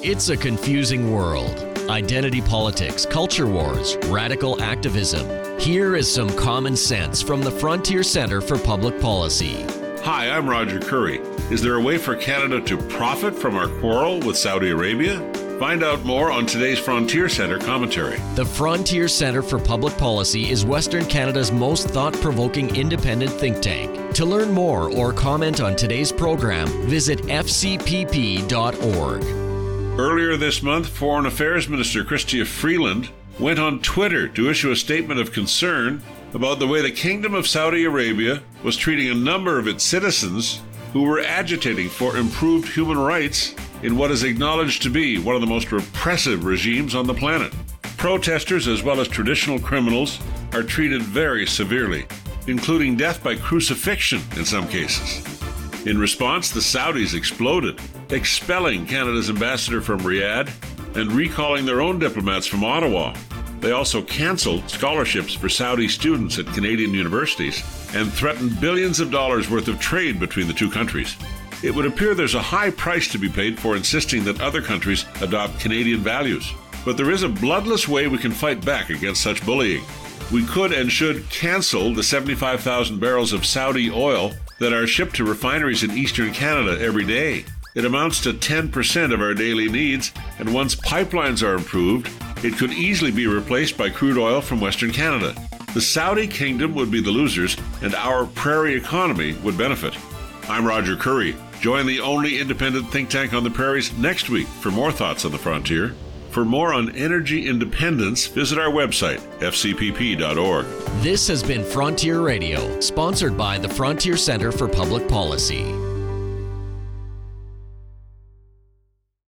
It's a confusing world. Identity politics, culture wars, radical activism. Here is some common sense from the Frontier Center for Public Policy. Hi, I'm Roger Currie. Is there a way for Canada to profit from our quarrel with Saudi Arabia? Find out more on today's Frontier Center commentary. The Frontier Center for Public Policy is Western Canada's most thought provoking independent think tank. To learn more or comment on today's program, visit fcpp.org. Earlier this month, Foreign Affairs Minister Chrystia Freeland went on Twitter to issue a statement of concern about the way the Kingdom of Saudi Arabia was treating a number of its citizens who were agitating for improved human rights in what is acknowledged to be one of the most repressive regimes on the planet. Protesters, as well as traditional criminals, are treated very severely, including death by crucifixion in some cases. In response, the Saudis exploded, expelling Canada's ambassador from Riyadh and recalling their own diplomats from Ottawa. They also canceled scholarships for Saudi students at Canadian universities and threatened billions of dollars worth of trade between the two countries. It would appear there's a high price to be paid for insisting that other countries adopt Canadian values. But there is a bloodless way we can fight back against such bullying. We could and should cancel the 75,000 barrels of Saudi oil that are shipped to refineries in eastern Canada every day. It amounts to 10% of our daily needs, and once pipelines are improved, it could easily be replaced by crude oil from Western Canada. The Saudi kingdom would be the losers, and our prairie economy would benefit. I'm Roger Currie. Join the only independent think tank on the prairies next week for more thoughts on the frontier. For more on energy independence, visit our website, fcpp.org. This has been Frontier Radio, sponsored by the Frontier Center for Public Policy.